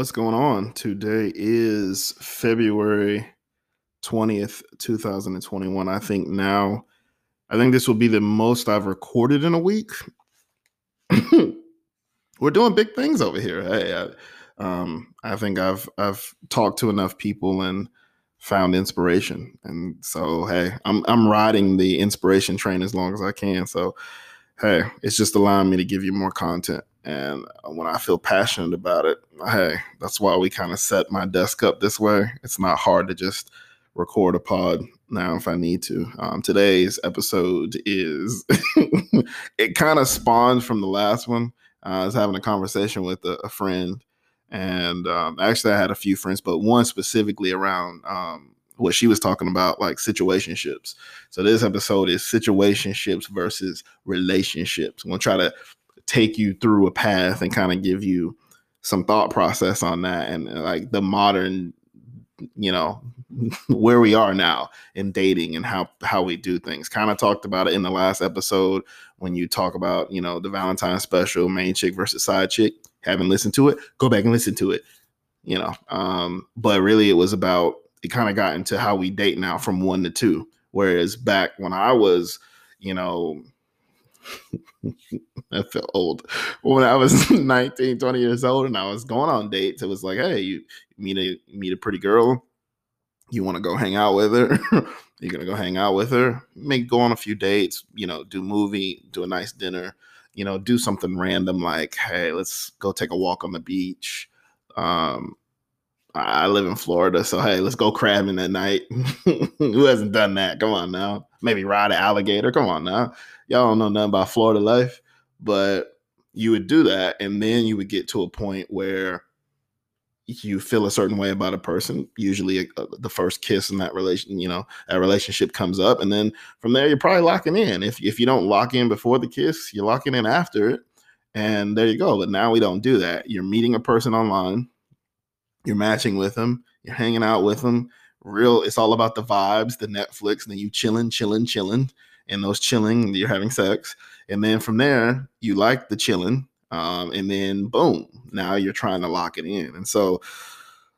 What's going on? Today is February 20th, 2021. I think now, I think this will be the most I've recorded in a week. We're doing big things over here. Hey, I, um, I think I've I've talked to enough people and found inspiration, and so hey, I'm I'm riding the inspiration train as long as I can. So hey, it's just allowing me to give you more content. And when I feel passionate about it, hey, that's why we kind of set my desk up this way. It's not hard to just record a pod now if I need to. Um, today's episode is, it kind of spawned from the last one. Uh, I was having a conversation with a, a friend, and um, actually, I had a few friends, but one specifically around um, what she was talking about, like situationships. So this episode is situationships versus relationships. I'm gonna try to take you through a path and kind of give you some thought process on that and uh, like the modern you know where we are now in dating and how how we do things. Kind of talked about it in the last episode when you talk about you know the valentine special main chick versus side chick. Haven't listened to it? Go back and listen to it you know um but really it was about it kind of got into how we date now from one to two. Whereas back when i was you know I feel old. When I was 19, 20 years old and I was going on dates, it was like, hey, you meet a meet a pretty girl, you want to go hang out with her. You're gonna go hang out with her, Make go on a few dates, you know, do movie, do a nice dinner, you know, do something random like, hey, let's go take a walk on the beach. Um, I live in Florida, so hey, let's go crabbing at night. Who hasn't done that? Come on now. Maybe ride an alligator. Come on now. Y'all don't know nothing about Florida life, but you would do that, and then you would get to a point where you feel a certain way about a person. Usually, uh, the first kiss in that relation, you know, that relationship comes up, and then from there, you're probably locking in. If if you don't lock in before the kiss, you're locking in after it, and there you go. But now we don't do that. You're meeting a person online you're matching with them, you're hanging out with them. Real, it's all about the vibes, the Netflix, and then you chilling, chilling, chilling. And those chilling, you're having sex. And then from there, you like the chilling. Um, and then boom, now you're trying to lock it in. And so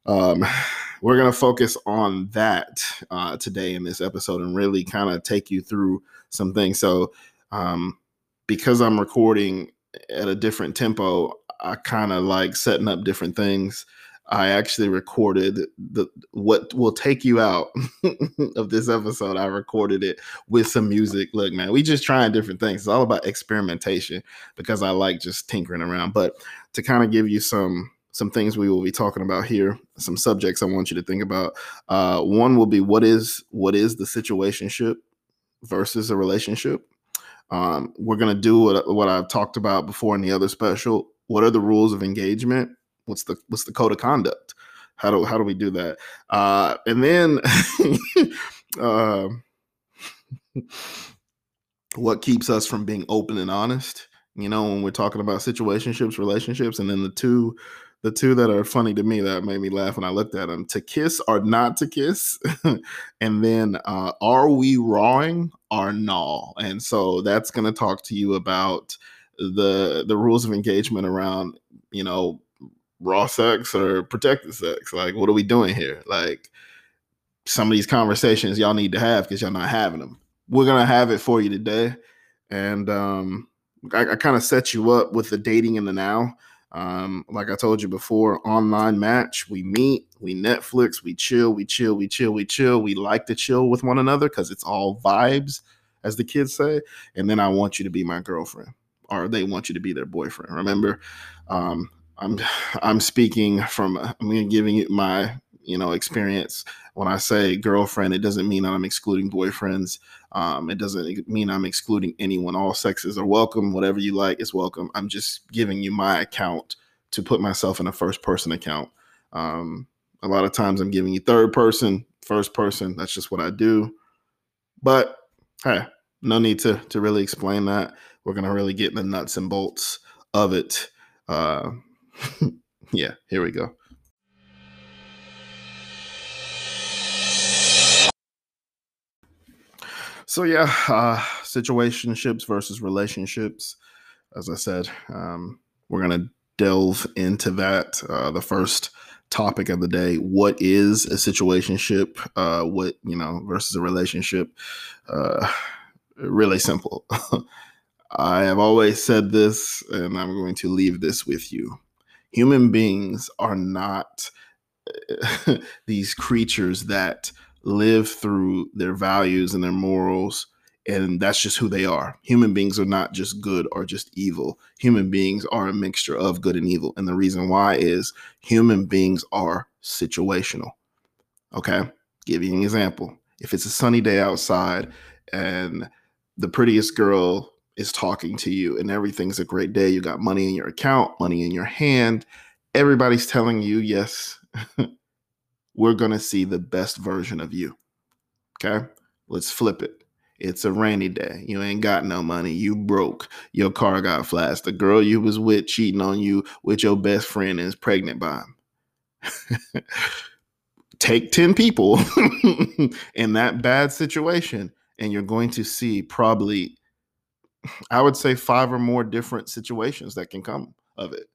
um, we're going to focus on that uh, today in this episode and really kind of take you through some things. So, um, because I'm recording at a different tempo, I kind of like setting up different things I actually recorded the what will take you out of this episode. I recorded it with some music. Look, man, we just trying different things. It's all about experimentation because I like just tinkering around. But to kind of give you some some things we will be talking about here, some subjects I want you to think about. Uh, one will be what is what is the situationship versus a relationship. Um, we're gonna do what what I've talked about before in the other special. What are the rules of engagement? What's the what's the code of conduct? How do how do we do that? Uh, and then uh, what keeps us from being open and honest? You know, when we're talking about situationships, relationships, and then the two the two that are funny to me that made me laugh when I looked at them to kiss or not to kiss. and then uh, are we rawing or no? And so that's going to talk to you about the the rules of engagement around, you know, raw sex or protected sex? Like, what are we doing here? Like, some of these conversations y'all need to have because y'all not having them. We're gonna have it for you today, and um, I, I kind of set you up with the dating in the now. Um, like I told you before, online match. We meet, we Netflix, we chill, we chill, we chill, we chill. We like to chill with one another because it's all vibes, as the kids say. And then I want you to be my girlfriend, or they want you to be their boyfriend. Remember, um, I'm I'm speaking from I'm giving you my you know experience. When I say girlfriend, it doesn't mean I'm excluding boyfriends. Um, it doesn't mean I'm excluding anyone. All sexes are welcome. Whatever you like is welcome. I'm just giving you my account to put myself in a first person account. Um, a lot of times I'm giving you third person, first person. That's just what I do. But hey, no need to to really explain that. We're gonna really get the nuts and bolts of it. Uh, yeah, here we go. So yeah, uh, situationships versus relationships. As I said, um, we're gonna delve into that. Uh, the first topic of the day: What is a situationship? Uh, what you know versus a relationship? Uh, really simple. I have always said this, and I'm going to leave this with you. Human beings are not eh, these creatures that live through their values and their morals and that's just who they are. Human beings are not just good or just evil. Human beings are a mixture of good and evil. And the reason why is human beings are situational. Okay? Give you an example. If it's a sunny day outside and the prettiest girl is talking to you and everything's a great day, you got money in your account, money in your hand, everybody's telling you, yes, we're going to see the best version of you. Okay? Let's flip it. It's a rainy day. You ain't got no money. You broke. Your car got flashed. The girl you was with cheating on you with your best friend is pregnant by him. Take 10 people in that bad situation, and you're going to see probably, I would say, five or more different situations that can come of it.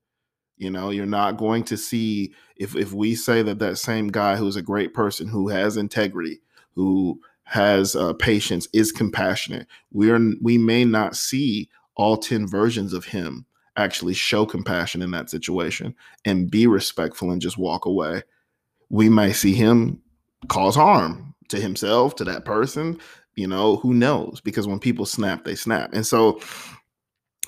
You know, you're not going to see if if we say that that same guy who's a great person who has integrity, who has uh, patience, is compassionate. We're we may not see all 10 versions of him actually show compassion in that situation and be respectful and just walk away. We may see him cause harm to himself, to that person, you know, who knows? Because when people snap, they snap. And so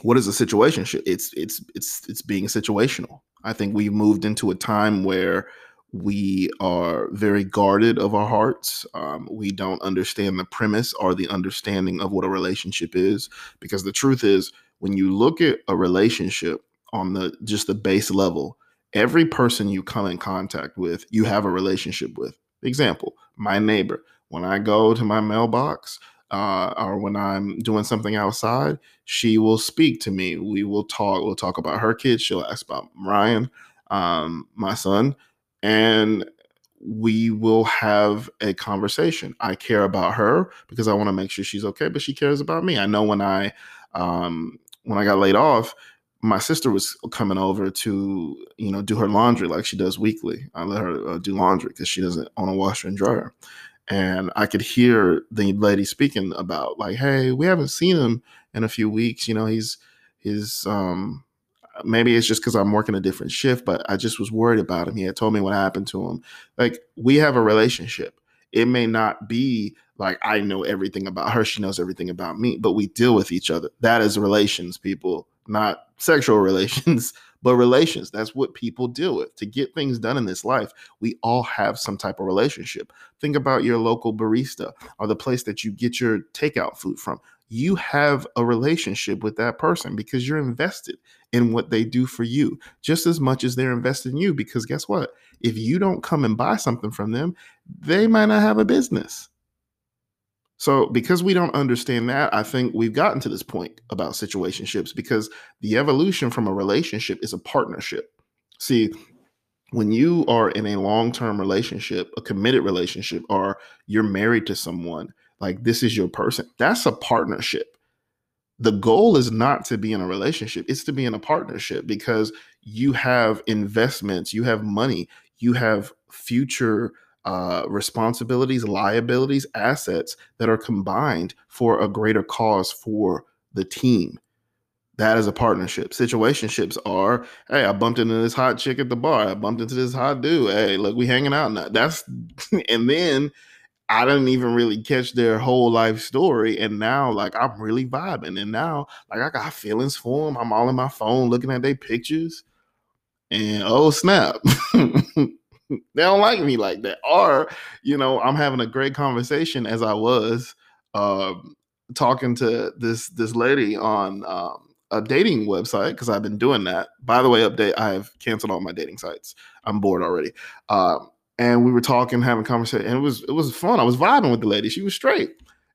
what is a situation? It's it's it's it's being situational. I think we've moved into a time where we are very guarded of our hearts. Um, we don't understand the premise or the understanding of what a relationship is, because the truth is, when you look at a relationship on the just the base level, every person you come in contact with, you have a relationship with. Example: my neighbor. When I go to my mailbox, uh, or when I'm doing something outside, she will speak to me. We will talk. We'll talk about her kids. She'll ask about Ryan, um, my son and we will have a conversation. I care about her because I want to make sure she's okay, but she cares about me. I know when I um, when I got laid off, my sister was coming over to you know do her laundry like she does weekly. I let her uh, do laundry because she doesn't own a washer and dryer, and I could hear the lady speaking about like, hey, we haven't seen him in a few weeks. You know, he's he's um maybe it's just because I'm working a different shift, but I just was worried about him. He had told me what happened to him. Like we have a relationship. It may not be like I know everything about her, she knows everything about me, but we deal with each other. That is relations, people, not sexual relations, but relations. That's what people deal with. To get things done in this life, we all have some type of relationship. Think about your local barista or the place that you get your takeout food from you have a relationship with that person because you're invested in what they do for you just as much as they're invested in you. Because guess what? If you don't come and buy something from them, they might not have a business. So, because we don't understand that, I think we've gotten to this point about situationships because the evolution from a relationship is a partnership. See, when you are in a long term relationship, a committed relationship, or you're married to someone, like this is your person. That's a partnership. The goal is not to be in a relationship, it's to be in a partnership because you have investments, you have money, you have future uh, responsibilities, liabilities, assets that are combined for a greater cause for the team. That is a partnership. Situationships are, hey, I bumped into this hot chick at the bar. I bumped into this hot dude. Hey, look, we hanging out now. That's and then I didn't even really catch their whole life story. And now, like, I'm really vibing. And now, like, I got feelings for them. I'm all in my phone looking at their pictures. And oh, snap. they don't like me like that. Or, you know, I'm having a great conversation as I was um, talking to this this lady on um, a dating website because I've been doing that. By the way, update: I have canceled all my dating sites. I'm bored already. Um, and we were talking, having conversation, and it was it was fun. I was vibing with the lady; she was straight.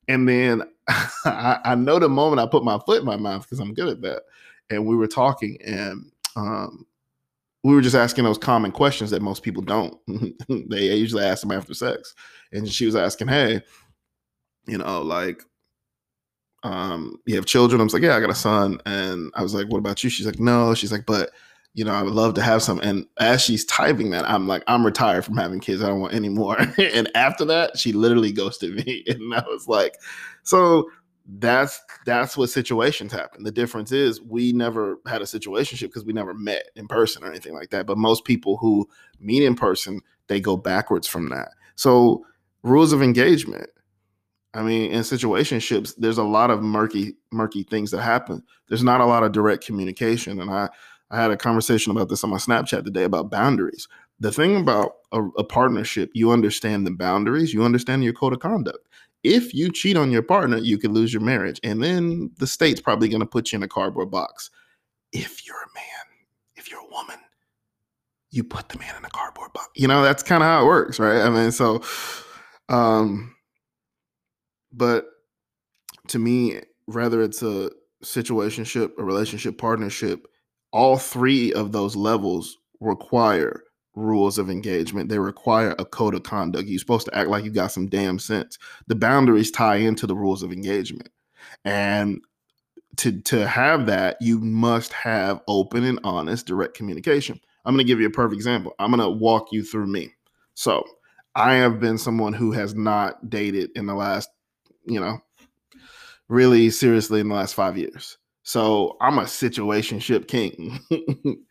And then I, I, know the moment I put my foot in my mouth because I'm good at that. And we were talking, and um, we were just asking those common questions that most people don't. they usually ask them after sex. And she was asking, "Hey, you know, like, um, you have children?" I was like, "Yeah, I got a son." And I was like, "What about you?" She's like, "No." She's like, "But." you know, I would love to have some. And as she's typing that, I'm like, I'm retired from having kids. I don't want any more. and after that, she literally ghosted me. And I was like, so that's that's what situations happen. The difference is we never had a situation because we never met in person or anything like that. But most people who meet in person, they go backwards from that. So rules of engagement. I mean, in situationships, there's a lot of murky, murky things that happen. There's not a lot of direct communication. And I I had a conversation about this on my Snapchat today about boundaries. The thing about a, a, partnership, you understand the boundaries, you understand your code of conduct. If you cheat on your partner, you could lose your marriage. And then the state's probably going to put you in a cardboard box. If you're a man, if you're a woman, you put the man in a cardboard box. You know, that's kind of how it works, right? I mean, so, um, but to me, whether it's a situationship, a relationship, partnership, all three of those levels require rules of engagement. They require a code of conduct. You're supposed to act like you got some damn sense. The boundaries tie into the rules of engagement. And to to have that, you must have open and honest direct communication. I'm going to give you a perfect example. I'm going to walk you through me. So, I have been someone who has not dated in the last, you know, really seriously in the last 5 years. So I'm a situationship king.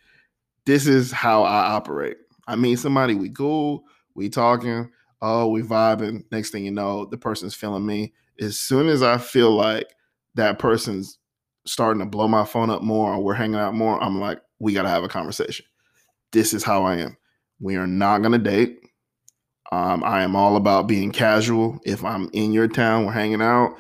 this is how I operate. I mean somebody, we cool, we talking, oh, we vibing. Next thing you know, the person's feeling me. As soon as I feel like that person's starting to blow my phone up more or we're hanging out more, I'm like, we gotta have a conversation. This is how I am. We are not gonna date. Um, I am all about being casual. If I'm in your town, we're hanging out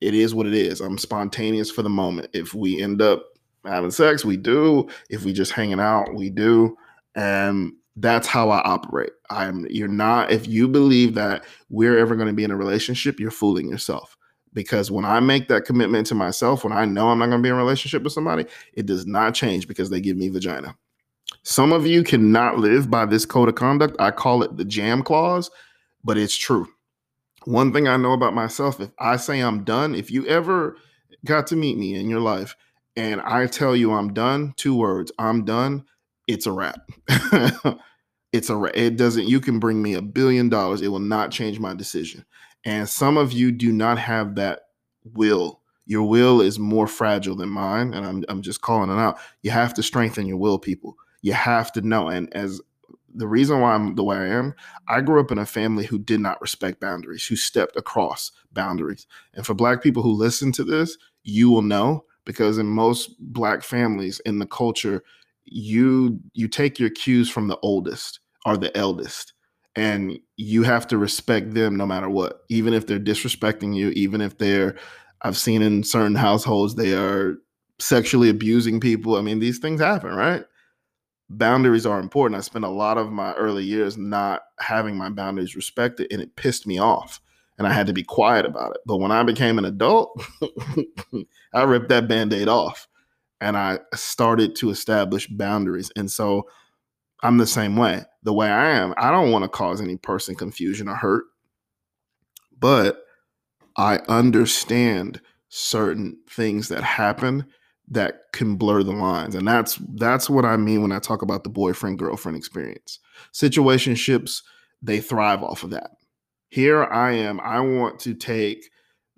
it is what it is. I'm spontaneous for the moment. If we end up having sex, we do. If we just hanging out, we do. And that's how I operate. I'm you're not if you believe that we're ever going to be in a relationship, you're fooling yourself. Because when I make that commitment to myself, when I know I'm not going to be in a relationship with somebody, it does not change because they give me vagina. Some of you cannot live by this code of conduct. I call it the jam clause, but it's true one thing I know about myself, if I say I'm done, if you ever got to meet me in your life and I tell you I'm done, two words, I'm done, it's a wrap. it's a it doesn't you can bring me a billion dollars, it will not change my decision. And some of you do not have that will. Your will is more fragile than mine, and I'm I'm just calling it out. You have to strengthen your will, people. You have to know. And as the reason why I'm the way I am, I grew up in a family who did not respect boundaries, who stepped across boundaries. And for black people who listen to this, you will know because in most black families in the culture, you you take your cues from the oldest or the eldest and you have to respect them no matter what even if they're disrespecting you even if they're i've seen in certain households they are sexually abusing people i mean these things happen right boundaries are important. I spent a lot of my early years not having my boundaries respected, and it pissed me off. And I had to be quiet about it. But when I became an adult, I ripped that band aid off and I started to establish boundaries. And so I'm the same way. The way I am, I don't want to cause any person confusion or hurt, but I understand certain things that happen that can blur the lines and that's that's what i mean when i talk about the boyfriend girlfriend experience situationships they thrive off of that here i am i want to take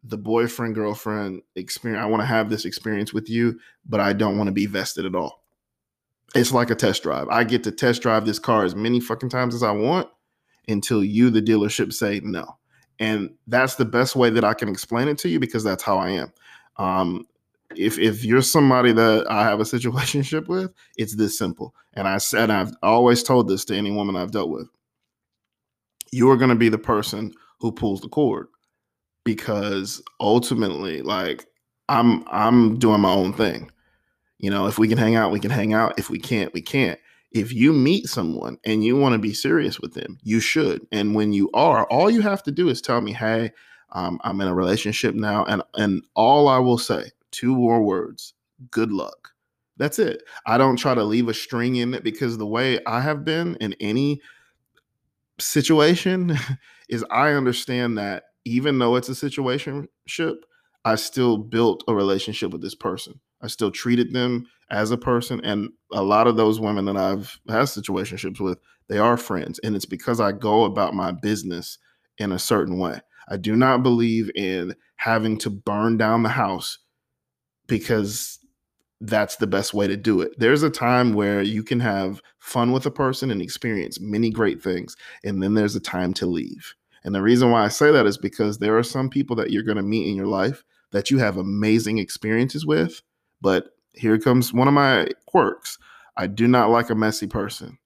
the boyfriend girlfriend experience i want to have this experience with you but i don't want to be vested at all. It's like a test drive. I get to test drive this car as many fucking times as i want until you the dealership say no. And that's the best way that i can explain it to you because that's how i am. Um, if if you're somebody that I have a situationship with, it's this simple. And I said I've always told this to any woman I've dealt with. You are going to be the person who pulls the cord because ultimately like I'm I'm doing my own thing. You know, if we can hang out, we can hang out. If we can't, we can't. If you meet someone and you want to be serious with them, you should. And when you are, all you have to do is tell me, "Hey, um, I'm in a relationship now," and and all I will say, two more words good luck. That's it. I don't try to leave a string in it because the way I have been in any situation is I understand that even though it's a situation ship, I still built a relationship with this person. I still treated them as a person. And a lot of those women that I've had situationships with, they are friends. And it's because I go about my business in a certain way. I do not believe in having to burn down the house because that's the best way to do it. There's a time where you can have fun with a person and experience many great things. And then there's a time to leave. And the reason why I say that is because there are some people that you're going to meet in your life that you have amazing experiences with. But here comes one of my quirks I do not like a messy person.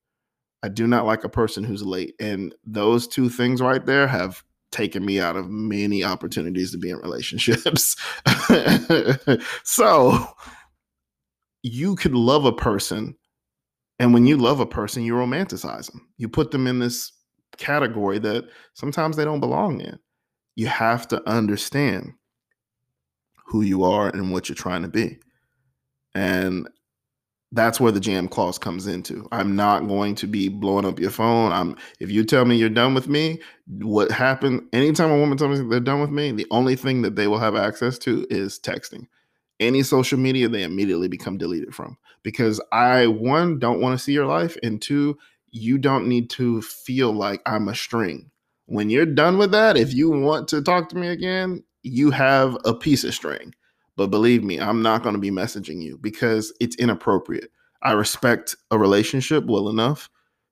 I do not like a person who's late. And those two things right there have taken me out of many opportunities to be in relationships. so you could love a person. And when you love a person, you romanticize them. You put them in this category that sometimes they don't belong in. You have to understand who you are and what you're trying to be. And that's where the jam clause comes into. I'm not going to be blowing up your phone. I'm if you tell me you're done with me, what happened anytime a woman tells me they're done with me, the only thing that they will have access to is texting. Any social media they immediately become deleted from because I one don't want to see your life and two you don't need to feel like I'm a string. When you're done with that, if you want to talk to me again, you have a piece of string. But believe me, I'm not going to be messaging you because it's inappropriate. I respect a relationship well enough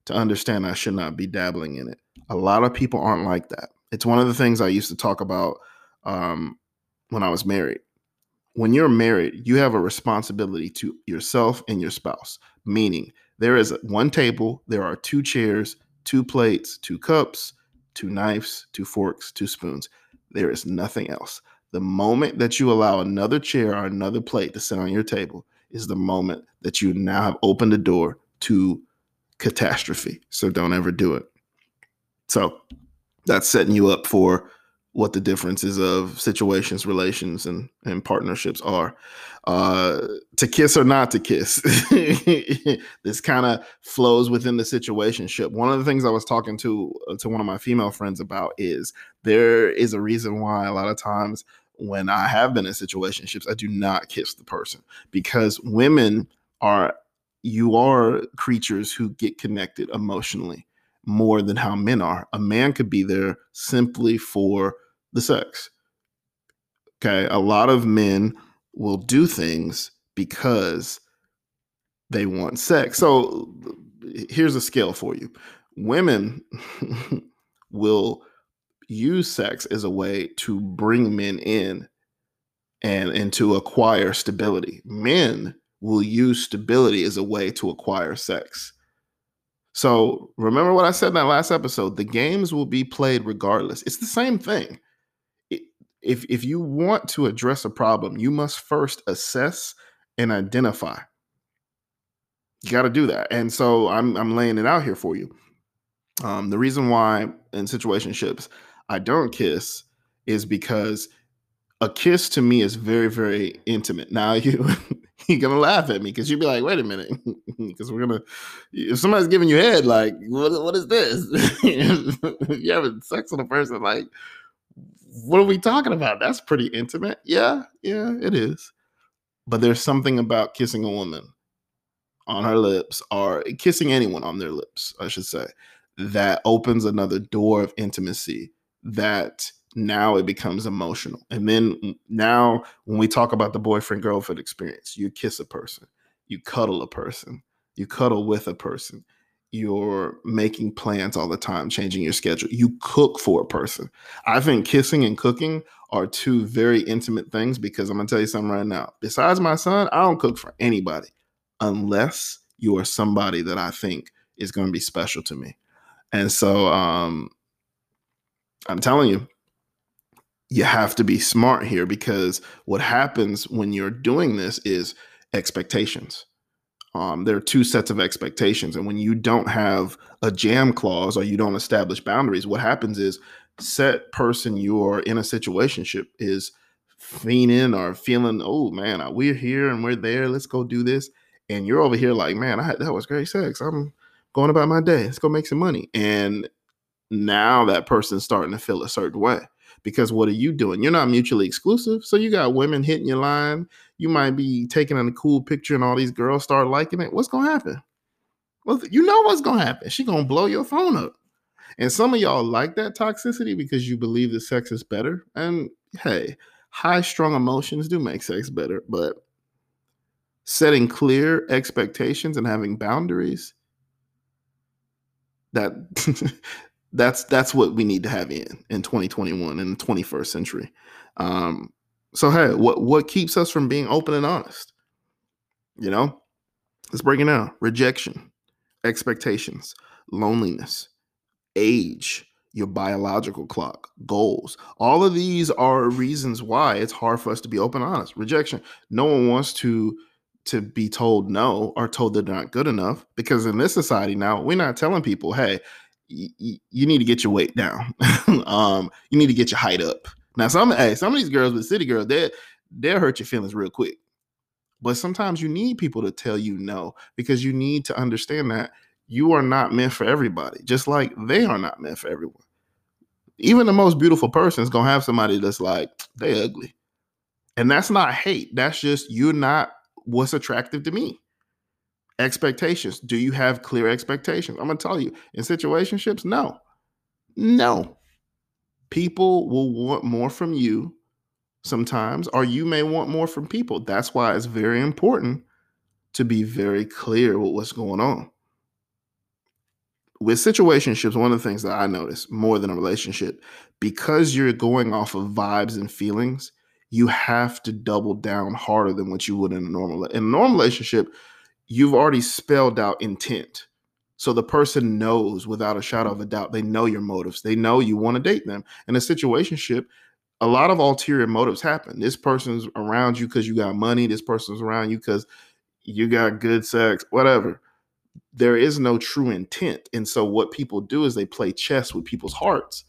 to understand I should not be dabbling in it. A lot of people aren't like that. It's one of the things I used to talk about um, when I was married. When you're married, you have a responsibility to yourself and your spouse, meaning there is one table, there are two chairs, two plates, two cups, two knives, two forks, two spoons. There is nothing else. The moment that you allow another chair or another plate to sit on your table is the moment that you now have opened the door to catastrophe. So don't ever do it. So that's setting you up for what the differences of situations, relations, and and partnerships are. Uh, to kiss or not to kiss, this kind of flows within the situationship. One of the things I was talking to uh, to one of my female friends about is there is a reason why a lot of times when I have been in situationships, I do not kiss the person because women are you are creatures who get connected emotionally more than how men are. A man could be there simply for the sex. Okay. A lot of men will do things because they want sex. So here's a scale for you women will use sex as a way to bring men in and and to acquire stability. Men will use stability as a way to acquire sex. So remember what I said in that last episode, the games will be played regardless. It's the same thing. If if you want to address a problem, you must first assess and identify. You got to do that. And so I'm I'm laying it out here for you. Um, the reason why in situationships I don't kiss is because a kiss to me is very, very intimate. Now you you're gonna laugh at me because you'd be like, wait a minute, because we're gonna if somebody's giving you head, like, what what is this? if you're having sex with a person, like, what are we talking about? That's pretty intimate. Yeah, yeah, it is. But there's something about kissing a woman on her lips or kissing anyone on their lips, I should say, that opens another door of intimacy that now it becomes emotional. And then now when we talk about the boyfriend girlfriend experience, you kiss a person, you cuddle a person, you cuddle with a person, you're making plans all the time, changing your schedule. You cook for a person. I think kissing and cooking are two very intimate things because I'm gonna tell you something right now. Besides my son, I don't cook for anybody unless you are somebody that I think is gonna be special to me. And so um I'm telling you, you have to be smart here because what happens when you're doing this is expectations. Um, there are two sets of expectations. And when you don't have a jam clause or you don't establish boundaries, what happens is set person you're in a situationship is fiending or feeling, oh man, uh, we're here and we're there. Let's go do this. And you're over here like, man, I, that was great sex. I'm going about my day. Let's go make some money. And now that person's starting to feel a certain way because what are you doing? You're not mutually exclusive. So you got women hitting your line. You might be taking a cool picture and all these girls start liking it. What's gonna happen? Well, you know what's gonna happen. She gonna blow your phone up. And some of y'all like that toxicity because you believe that sex is better. And hey, high strung emotions do make sex better, but setting clear expectations and having boundaries that that's that's what we need to have in in 2021 in the 21st century. Um so hey what what keeps us from being open and honest? You know let's break it down. Rejection expectations loneliness age your biological clock goals. All of these are reasons why it's hard for us to be open and honest. Rejection no one wants to to be told no or told they're not good enough because in this society now we're not telling people hey you need to get your weight down. Um you need to get your height up. Now some hey some of these girls with city girls they they'll hurt your feelings real quick. But sometimes you need people to tell you no because you need to understand that you are not meant for everybody just like they are not meant for everyone. Even the most beautiful person is gonna have somebody that's like they ugly. And that's not hate. That's just you're not what's attractive to me. Expectations. Do you have clear expectations? I'm going to tell you in situationships, no. No. People will want more from you sometimes, or you may want more from people. That's why it's very important to be very clear with what's going on. With situationships, one of the things that I notice more than a relationship, because you're going off of vibes and feelings, you have to double down harder than what you would in a normal in a normal relationship you've already spelled out intent so the person knows without a shadow of a doubt they know your motives they know you want to date them in a situationship a lot of ulterior motives happen this person's around you because you got money this person's around you because you got good sex whatever there is no true intent and so what people do is they play chess with people's hearts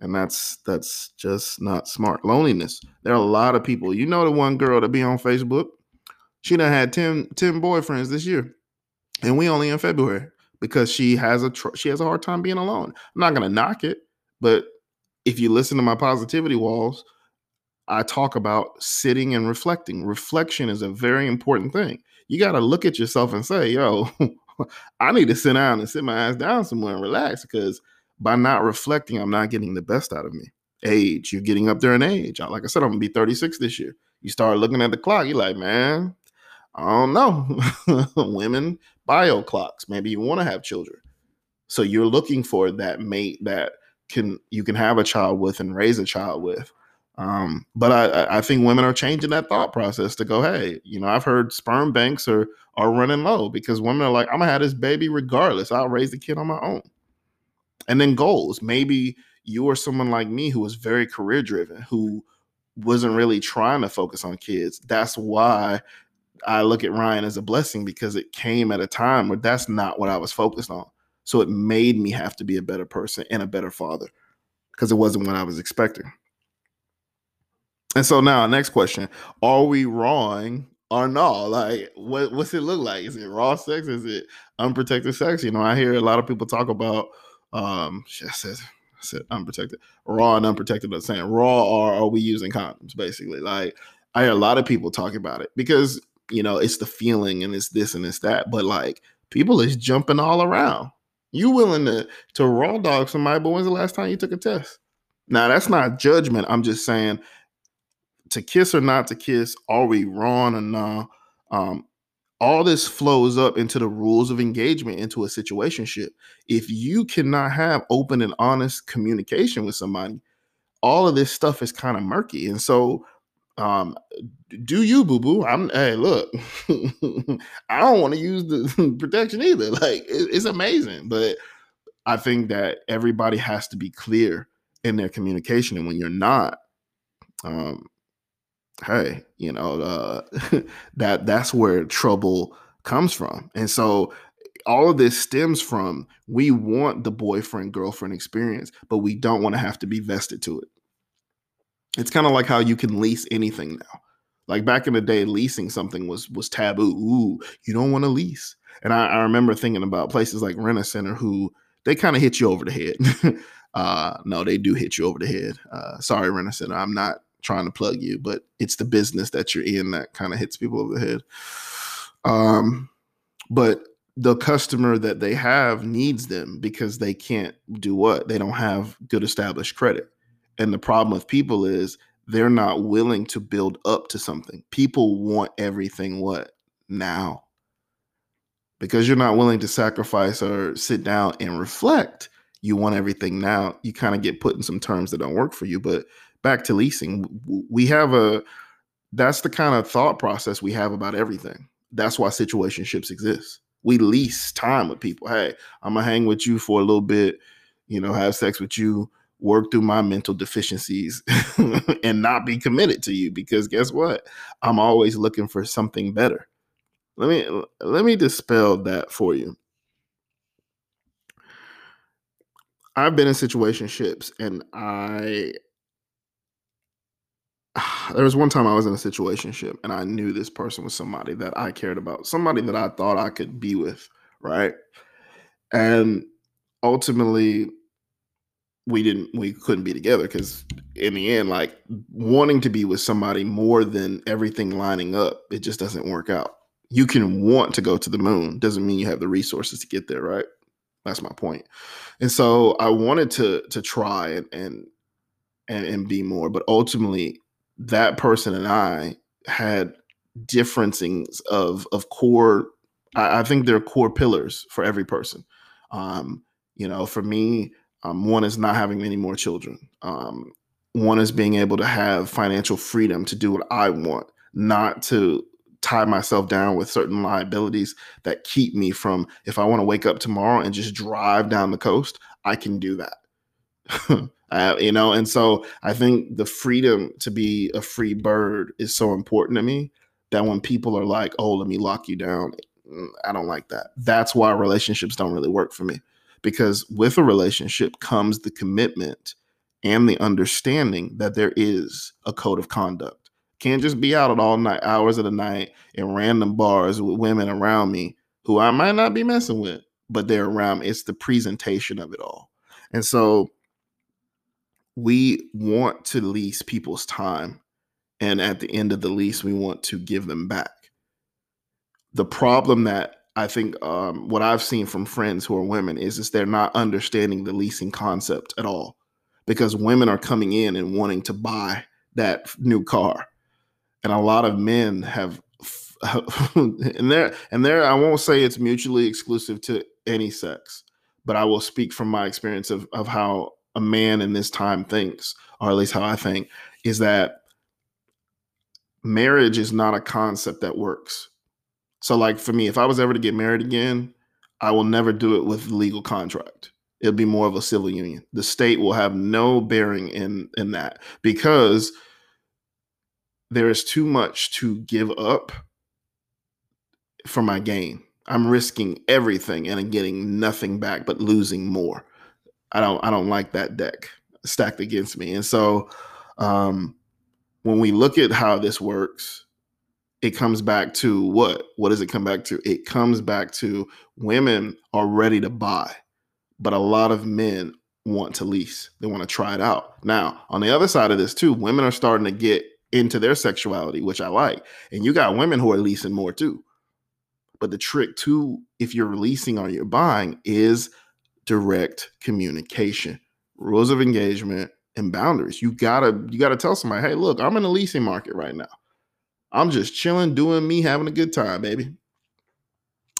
and that's that's just not smart. Loneliness. There are a lot of people. You know the one girl that be on Facebook. She done had 10, 10 boyfriends this year, and we only in February because she has a tr- she has a hard time being alone. I'm not gonna knock it, but if you listen to my positivity walls, I talk about sitting and reflecting. Reflection is a very important thing. You got to look at yourself and say, "Yo, I need to sit down and sit my ass down somewhere and relax," because by not reflecting, I'm not getting the best out of me. Age, you're getting up there in age. Like I said, I'm gonna be 36 this year. You start looking at the clock, you're like, man, I don't know. Women bio clocks. Maybe you want to have children. So you're looking for that mate that can you can have a child with and raise a child with. Um, but I, I think women are changing that thought process to go, hey, you know, I've heard sperm banks are are running low because women are like, I'm gonna have this baby regardless. I'll raise the kid on my own. And then goals. Maybe you are someone like me who was very career driven, who wasn't really trying to focus on kids. That's why I look at Ryan as a blessing because it came at a time where that's not what I was focused on. So it made me have to be a better person and a better father because it wasn't what I was expecting. And so now, next question: Are we wrong or no? Like, what what's it look like? Is it raw sex? Is it unprotected sex? You know, I hear a lot of people talk about um, I said, I said unprotected, raw and unprotected. I'm saying raw or are we using condoms? Basically, like I hear a lot of people talk about it because you know it's the feeling and it's this and it's that, but like people is jumping all around. You willing to to raw dog somebody, but when's the last time you took a test? Now that's not judgment. I'm just saying to kiss or not to kiss, are we wrong or not? Um, all this flows up into the rules of engagement into a situationship. If you cannot have open and honest communication with somebody, all of this stuff is kind of murky. And so, um, do you boo boo? I'm hey, look, I don't want to use the protection either. Like it, it's amazing, but I think that everybody has to be clear in their communication, and when you're not, um, hey, you know, uh, that that's where trouble comes from. And so all of this stems from we want the boyfriend girlfriend experience, but we don't want to have to be vested to it. It's kind of like how you can lease anything now. Like back in the day, leasing something was was taboo. Ooh, you don't want to lease. And I, I remember thinking about places like Rent a Center who they kind of hit you over the head. Uh, no, they do hit you over the head. Uh, sorry, Rent a Center. I'm not trying to plug you, but it's the business that you're in that kind of hits people over the head. Um, but the customer that they have needs them because they can't do what? They don't have good established credit. And the problem with people is they're not willing to build up to something. People want everything what? Now. Because you're not willing to sacrifice or sit down and reflect, you want everything now. You kind of get put in some terms that don't work for you. But back to leasing, we have a that's the kind of thought process we have about everything. That's why situationships exist. We lease time with people. Hey, I'm gonna hang with you for a little bit, you know, have sex with you, work through my mental deficiencies and not be committed to you because guess what? I'm always looking for something better. Let me let me dispel that for you. I've been in situationships and I there was one time I was in a situationship and I knew this person was somebody that I cared about, somebody that I thought I could be with, right? And ultimately we didn't we couldn't be together because in the end like wanting to be with somebody more than everything lining up it just doesn't work out. You can want to go to the moon doesn't mean you have the resources to get there right? That's my point. and so i wanted to to try and and and, and be more but ultimately that person and i had differences of of core I, I think there are core pillars for every person. Um you know for me um, one is not having any more children. Um, one is being able to have financial freedom to do what I want, not to tie myself down with certain liabilities that keep me from, if I want to wake up tomorrow and just drive down the coast, I can do that. uh, you know, and so I think the freedom to be a free bird is so important to me that when people are like, oh, let me lock you down, mm, I don't like that. That's why relationships don't really work for me because with a relationship comes the commitment and the understanding that there is a code of conduct. Can't just be out at all night hours of the night in random bars with women around me who I might not be messing with, but they're around. It's the presentation of it all. And so we want to lease people's time. And at the end of the lease, we want to give them back. The problem that I think um, what I've seen from friends who are women is is they're not understanding the leasing concept at all because women are coming in and wanting to buy that new car, and a lot of men have and there and there I won't say it's mutually exclusive to any sex, but I will speak from my experience of of how a man in this time thinks, or at least how I think, is that marriage is not a concept that works so, like for me, if I was ever to get married again, I will never do it with legal contract. It'll be more of a civil union. The state will have no bearing in in that because there is too much to give up for my gain. I'm risking everything and I'm getting nothing back but losing more. I don't I don't like that deck stacked against me. And so um when we look at how this works, it comes back to what? What does it come back to? It comes back to women are ready to buy, but a lot of men want to lease. They want to try it out. Now, on the other side of this, too, women are starting to get into their sexuality, which I like. And you got women who are leasing more too. But the trick, too, if you're leasing or you're buying, is direct communication, rules of engagement, and boundaries. You gotta you gotta tell somebody, hey, look, I'm in the leasing market right now. I'm just chilling, doing me, having a good time, baby.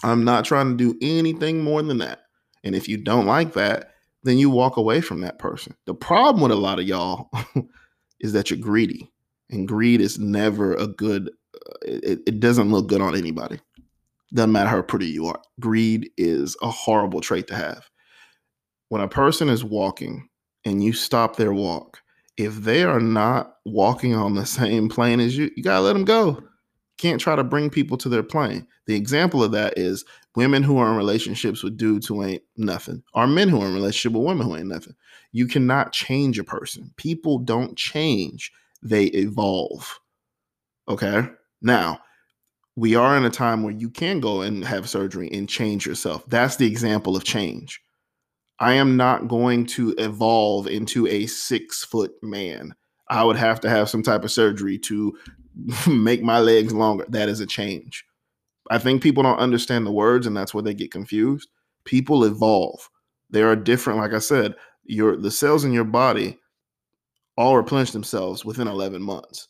I'm not trying to do anything more than that. And if you don't like that, then you walk away from that person. The problem with a lot of y'all is that you're greedy, and greed is never a good. Uh, it, it doesn't look good on anybody. Doesn't matter how pretty you are. Greed is a horrible trait to have. When a person is walking and you stop their walk, if they are not walking on the same plane as you, you gotta let them go. Can't try to bring people to their plane. The example of that is women who are in relationships with dudes who ain't nothing, or men who are in relationship with women who ain't nothing. You cannot change a person. People don't change; they evolve. Okay. Now, we are in a time where you can go and have surgery and change yourself. That's the example of change. I am not going to evolve into a six foot man. I would have to have some type of surgery to make my legs longer. That is a change. I think people don't understand the words, and that's where they get confused. People evolve. They are different, like I said, your the cells in your body all replenish themselves within 11 months.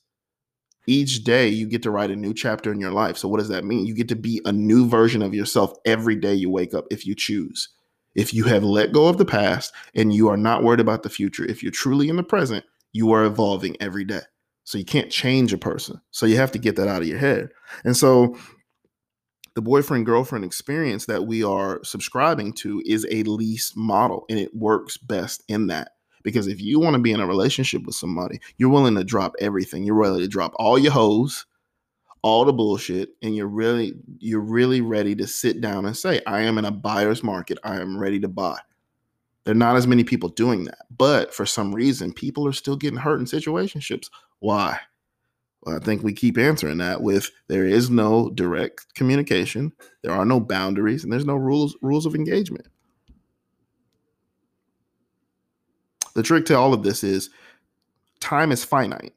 Each day you get to write a new chapter in your life. So what does that mean? You get to be a new version of yourself every day you wake up if you choose. If you have let go of the past and you are not worried about the future, if you're truly in the present, you are evolving every day. So you can't change a person. So you have to get that out of your head. And so the boyfriend girlfriend experience that we are subscribing to is a lease model and it works best in that. Because if you want to be in a relationship with somebody, you're willing to drop everything. You're willing to drop all your hoes, all the bullshit, and you're really you're really ready to sit down and say, I am in a buyer's market. I am ready to buy. There are not as many people doing that. But for some reason, people are still getting hurt in situationships. Why? Well, I think we keep answering that with there is no direct communication, there are no boundaries, and there's no rules rules of engagement. The trick to all of this is time is finite.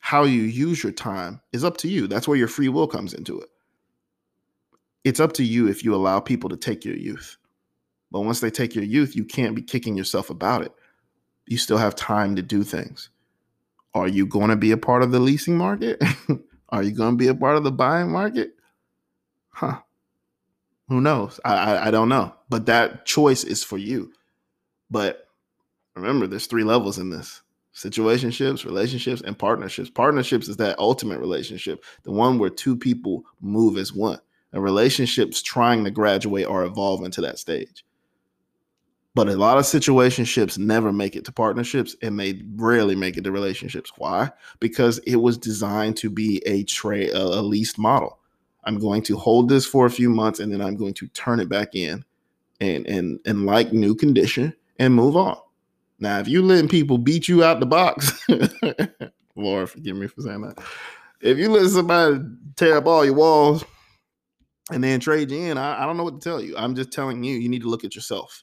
How you use your time is up to you. That's where your free will comes into it. It's up to you if you allow people to take your youth. But once they take your youth, you can't be kicking yourself about it. You still have time to do things. Are you going to be a part of the leasing market? Are you going to be a part of the buying market? Huh. Who knows? I, I, I don't know. But that choice is for you. But remember, there's three levels in this situationships, relationships, and partnerships. Partnerships is that ultimate relationship, the one where two people move as one. And relationships trying to graduate or evolve into that stage. But a lot of situationships never make it to partnerships and they rarely make it to relationships. Why? Because it was designed to be a trade, a leased model. I'm going to hold this for a few months and then I'm going to turn it back in and and and like new condition and move on. Now, if you letting people beat you out the box, Lord forgive me for saying that. If you let somebody tear up all your walls and then trade you in, I, I don't know what to tell you. I'm just telling you, you need to look at yourself.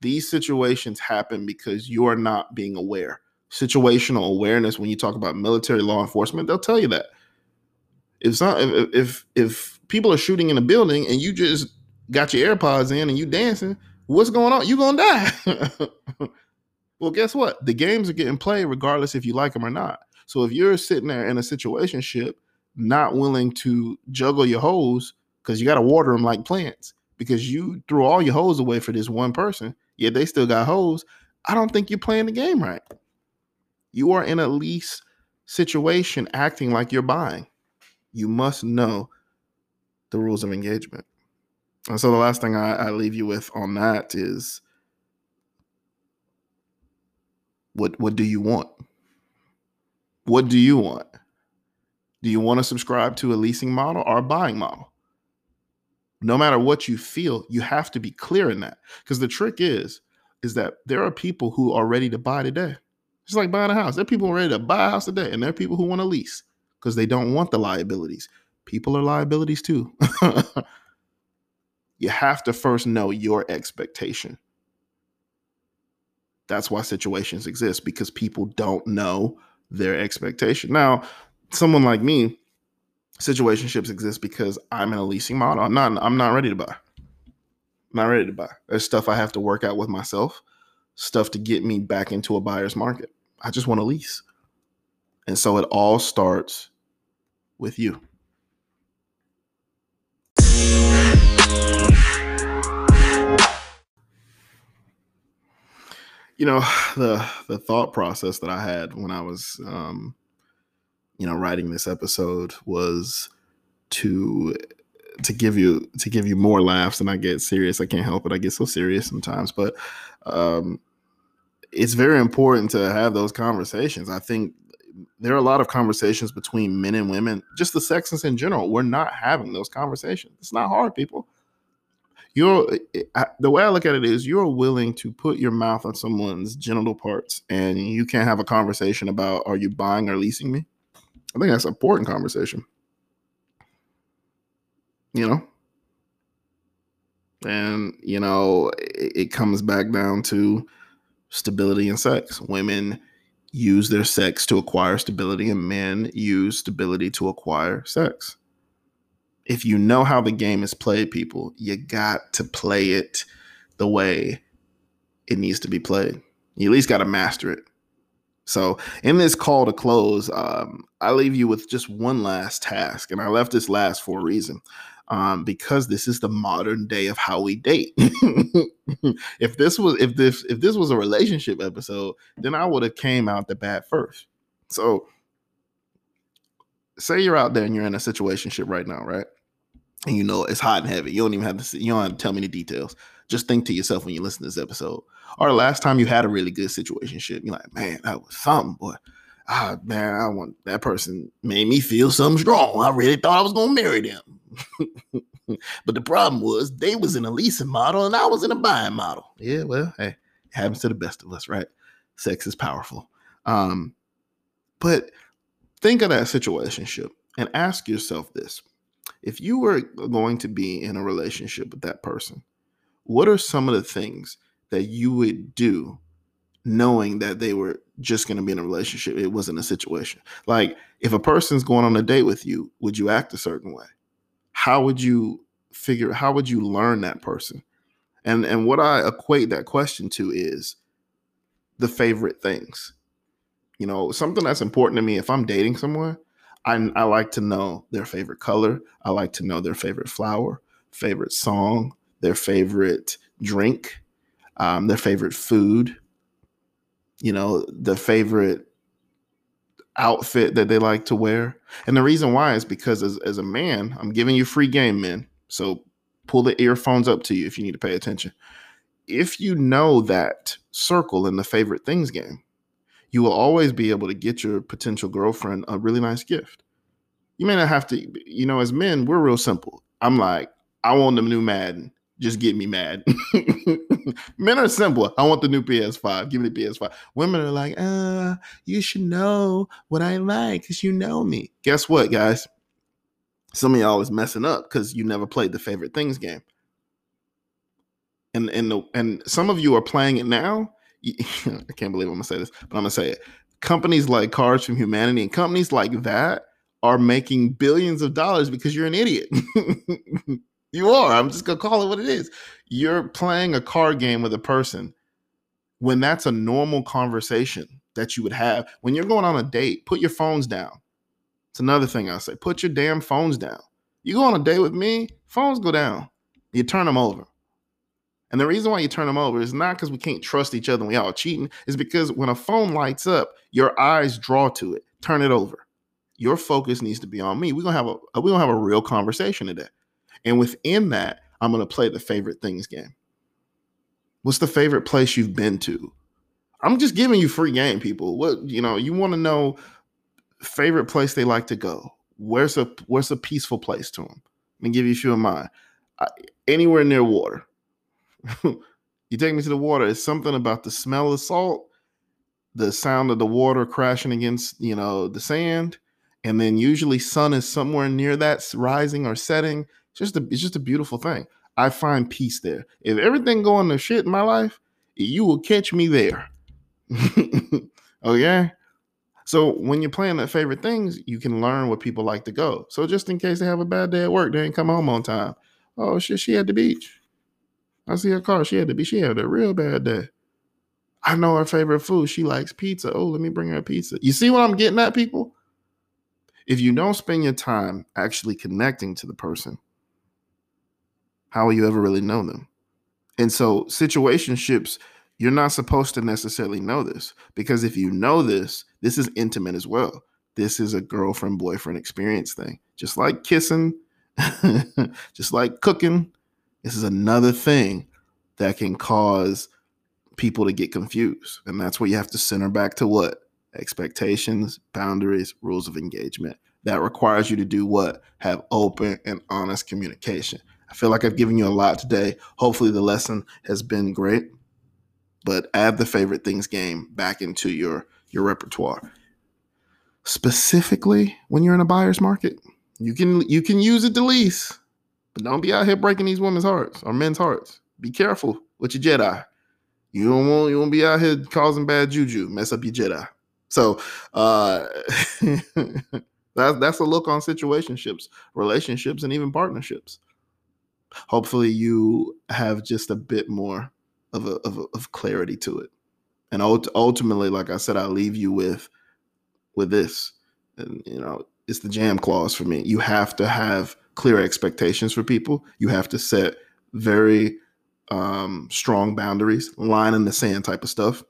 These situations happen because you are not being aware. Situational awareness, when you talk about military law enforcement, they'll tell you that. If, not, if, if if people are shooting in a building and you just got your AirPods in and you dancing, what's going on? You're gonna die. well, guess what? The games are getting played regardless if you like them or not. So if you're sitting there in a situation ship, not willing to juggle your hoes because you got to water them like plants because you threw all your hoes away for this one person, yet they still got hoes. I don't think you're playing the game right. You are in a lease situation acting like you're buying. You must know the rules of engagement. And so the last thing I, I leave you with on that is what what do you want? What do you want? Do you want to subscribe to a leasing model or a buying model? No matter what you feel, you have to be clear in that. Because the trick is, is that there are people who are ready to buy today. It's like buying a house. There are people ready to buy a house today, and there are people who want to lease because they don't want the liabilities. People are liabilities too. you have to first know your expectation. That's why situations exist because people don't know their expectation. Now, someone like me, situationships exist because I'm in a leasing model. I'm not I'm not ready to buy. I'm not ready to buy. There's stuff I have to work out with myself, stuff to get me back into a buyer's market. I just want to lease. And so it all starts with you. You know the the thought process that I had when I was um, you know writing this episode was to to give you to give you more laughs and I get serious. I can't help it. I get so serious sometimes, but um, it's very important to have those conversations. I think there are a lot of conversations between men and women, just the sexes in general. We're not having those conversations. It's not hard, people you're eh, the way I look at it is you're willing to put your mouth on someone's genital parts and you can't have a conversation about are you buying or leasing me? I think that's an important conversation. You know? And, you know, it, it comes back down to stability and sex. Women use their sex to acquire stability, and men use stability to acquire sex. If you know how the game is played, people, you got to play it the way it needs to be played. You at least got to master it. So, in this call to close, um, I leave you with just one last task, and I left this last for a reason um, because this is the modern day of how we date. if this was if this if this was a relationship episode, then I would have came out the bat first. So say you're out there and you're in a situation right now, right? And you know it's hot and heavy. You don't even have to see, you don't have to tell me the details. Just think to yourself when you listen to this episode. Or last time you had a really good situation, you're like, man, that was something, boy ah, man, I want that person made me feel something strong. I really thought I was gonna marry them. but the problem was they was in a leasing model and I was in a buying model. Yeah, well, hey, it happens to the best of us, right? Sex is powerful. Um, but think of that situationship and ask yourself this. If you were going to be in a relationship with that person, what are some of the things that you would do knowing that they were just going to be in a relationship. It wasn't a situation. Like if a person's going on a date with you, would you act a certain way? How would you figure how would you learn that person? And and what I equate that question to is the favorite things. You know, something that's important to me if I'm dating someone, I I like to know their favorite color, I like to know their favorite flower, favorite song, their favorite drink, um, their favorite food you know, the favorite outfit that they like to wear. And the reason why is because as, as a man, I'm giving you free game, men. So pull the earphones up to you if you need to pay attention. If you know that circle in the favorite things game, you will always be able to get your potential girlfriend a really nice gift. You may not have to, you know, as men, we're real simple. I'm like, I want the new Madden just get me mad. Men are simple. I want the new PS5. Give me the PS5. Women are like, uh, you should know what I like because you know me. Guess what, guys? Some of y'all is messing up because you never played the favorite things game. And and the, and some of you are playing it now. I can't believe I'm gonna say this, but I'm gonna say it. Companies like Cards from Humanity and companies like that are making billions of dollars because you're an idiot. You are. I'm just gonna call it what it is. You're playing a card game with a person when that's a normal conversation that you would have when you're going on a date. Put your phones down. It's another thing I say. Put your damn phones down. You go on a date with me, phones go down. You turn them over. And the reason why you turn them over is not because we can't trust each other and we all cheating, is because when a phone lights up, your eyes draw to it. Turn it over. Your focus needs to be on me. We're gonna have a uh, we're gonna have a real conversation today. And within that, I'm to play the favorite things game. What's the favorite place you've been to? I'm just giving you free game, people. What you know, you want to know favorite place they like to go. Where's a where's a peaceful place to them? Let me give you a few of mine. I, anywhere near water. you take me to the water. It's something about the smell of salt, the sound of the water crashing against you know the sand, and then usually sun is somewhere near that rising or setting just a, it's just a beautiful thing. I find peace there. If everything going to shit in my life, you will catch me there. Oh, okay. So when you're playing that favorite things, you can learn where people like to go. So just in case they have a bad day at work, they ain't come home on time. Oh shit, she at the beach. I see her car. She had to be. She had a real bad day. I know her favorite food. She likes pizza. Oh, let me bring her a pizza. You see what I'm getting at, people? If you don't spend your time actually connecting to the person, how will you ever really know them? And so, situationships, you're not supposed to necessarily know this because if you know this, this is intimate as well. This is a girlfriend boyfriend experience thing. Just like kissing, just like cooking, this is another thing that can cause people to get confused. And that's where you have to center back to what? Expectations, boundaries, rules of engagement. That requires you to do what? Have open and honest communication. I feel like I've given you a lot today. Hopefully, the lesson has been great. But add the favorite things game back into your your repertoire. Specifically, when you're in a buyer's market, you can you can use it to lease, don't be out here breaking these women's hearts or men's hearts. Be careful with your Jedi. You don't want you won't be out here causing bad juju, mess up your Jedi. So uh that's that's a look on situationships, relationships, and even partnerships. Hopefully you have just a bit more of a, of, a, of clarity to it. And ultimately, like I said, I leave you with with this. And you know, it's the jam clause for me. You have to have clear expectations for people. You have to set very um, strong boundaries, line in the sand type of stuff,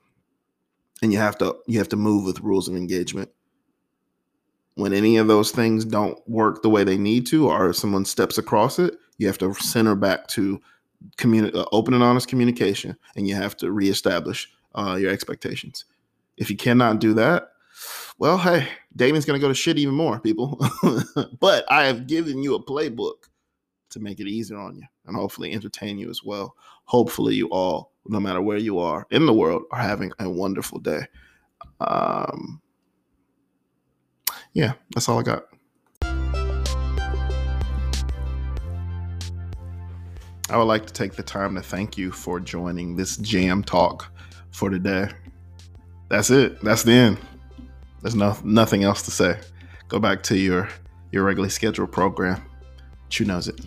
and you have to you have to move with rules of engagement. When any of those things don't work the way they need to, or someone steps across it, you have to center back to communi- uh, open and honest communication, and you have to reestablish uh, your expectations. If you cannot do that, well, hey, Damon's going to go to shit even more, people. but I have given you a playbook to make it easier on you and hopefully entertain you as well. Hopefully, you all, no matter where you are in the world, are having a wonderful day. Um, yeah, that's all I got. I would like to take the time to thank you for joining this jam talk for today. That's it. That's the end. There's no nothing else to say. Go back to your your regularly scheduled program. Chu knows it.